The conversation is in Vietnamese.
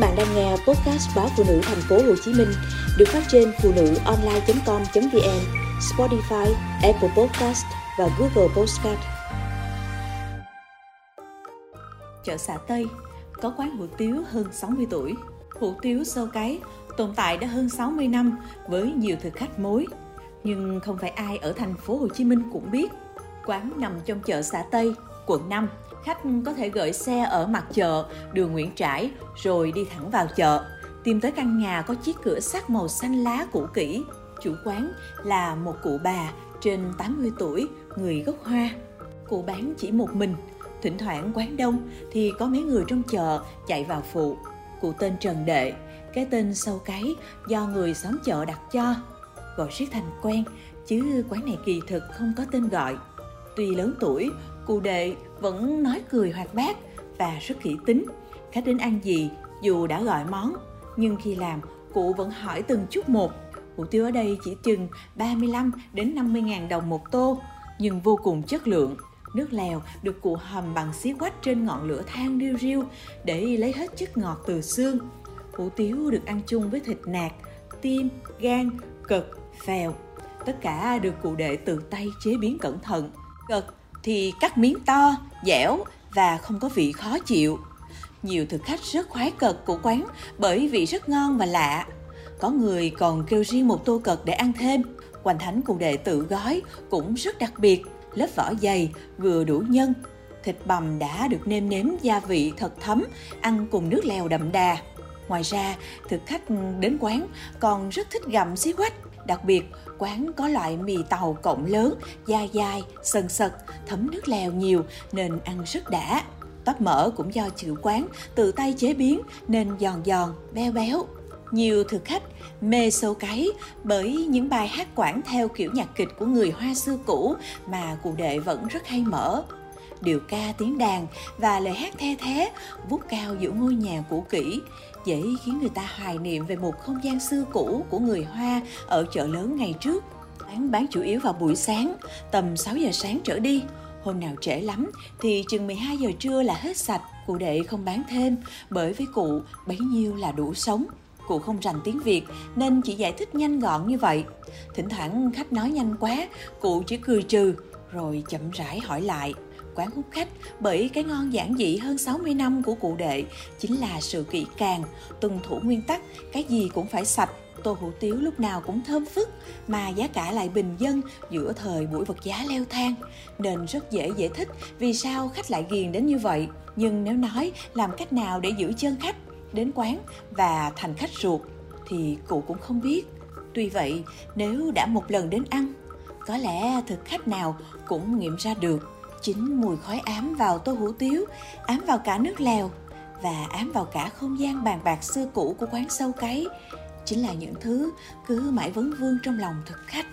bạn đang nghe podcast báo phụ nữ thành phố Hồ Chí Minh được phát trên phụ nữ online.com.vn, Spotify, Apple Podcast và Google Podcast. Chợ xã Tây có quán hủ tiếu hơn 60 tuổi. Hủ tiếu sâu cái tồn tại đã hơn 60 năm với nhiều thực khách mối. Nhưng không phải ai ở thành phố Hồ Chí Minh cũng biết. Quán nằm trong chợ xã Tây, quận 5 khách có thể gửi xe ở mặt chợ, đường Nguyễn Trãi rồi đi thẳng vào chợ, tìm tới căn nhà có chiếc cửa sắt màu xanh lá cũ kỹ. Chủ quán là một cụ bà trên 80 tuổi, người gốc Hoa. Cụ bán chỉ một mình, thỉnh thoảng quán đông thì có mấy người trong chợ chạy vào phụ. Cụ tên Trần Đệ, cái tên sâu cái do người xóm chợ đặt cho. Gọi riết thành quen, chứ quán này kỳ thực không có tên gọi. Tuy lớn tuổi, cụ đệ vẫn nói cười hoạt bát và rất kỹ tính. Khách đến ăn gì, dù đã gọi món, nhưng khi làm, cụ vẫn hỏi từng chút một. Hủ tiếu ở đây chỉ chừng 35 đến 50 ngàn đồng một tô, nhưng vô cùng chất lượng. Nước lèo được cụ hầm bằng xí quách trên ngọn lửa than riu riu để lấy hết chất ngọt từ xương. Hủ tiếu được ăn chung với thịt nạc, tim, gan, cực, phèo. Tất cả được cụ đệ tự tay chế biến cẩn thận. Cực thì cắt miếng to, dẻo và không có vị khó chịu. Nhiều thực khách rất khoái cật của quán bởi vị rất ngon và lạ. Có người còn kêu riêng một tô cật để ăn thêm. Hoành thánh cụ đệ tự gói cũng rất đặc biệt, lớp vỏ dày, vừa đủ nhân. Thịt bằm đã được nêm nếm gia vị thật thấm, ăn cùng nước lèo đậm đà. Ngoài ra, thực khách đến quán còn rất thích gặm xí quách Đặc biệt, quán có loại mì tàu cộng lớn, dai dai, sần sật, thấm nước lèo nhiều nên ăn rất đã. Tóp mỡ cũng do chữ quán tự tay chế biến nên giòn giòn, béo béo. Nhiều thực khách mê sâu cái bởi những bài hát quảng theo kiểu nhạc kịch của người Hoa xưa cũ mà cụ đệ vẫn rất hay mở điệu ca tiếng đàn và lời hát the thế vút cao giữa ngôi nhà cũ kỹ dễ khiến người ta hoài niệm về một không gian xưa cũ của người Hoa ở chợ lớn ngày trước. Bán bán chủ yếu vào buổi sáng, tầm 6 giờ sáng trở đi. Hôm nào trễ lắm thì chừng 12 giờ trưa là hết sạch, cụ đệ không bán thêm, bởi với cụ bấy nhiêu là đủ sống. Cụ không rành tiếng Việt nên chỉ giải thích nhanh gọn như vậy. Thỉnh thoảng khách nói nhanh quá, cụ chỉ cười trừ, rồi chậm rãi hỏi lại quán hút khách bởi cái ngon giản dị hơn 60 năm của cụ đệ chính là sự kỹ càng, tuân thủ nguyên tắc, cái gì cũng phải sạch, tô hủ tiếu lúc nào cũng thơm phức mà giá cả lại bình dân giữa thời buổi vật giá leo thang. Nên rất dễ giải thích vì sao khách lại ghiền đến như vậy. Nhưng nếu nói làm cách nào để giữ chân khách đến quán và thành khách ruột thì cụ cũng không biết. Tuy vậy nếu đã một lần đến ăn có lẽ thực khách nào cũng nghiệm ra được chính mùi khói ám vào tô hủ tiếu ám vào cả nước lèo và ám vào cả không gian bàn bạc xưa cũ của quán sâu cấy, chính là những thứ cứ mãi vấn vương trong lòng thực khách.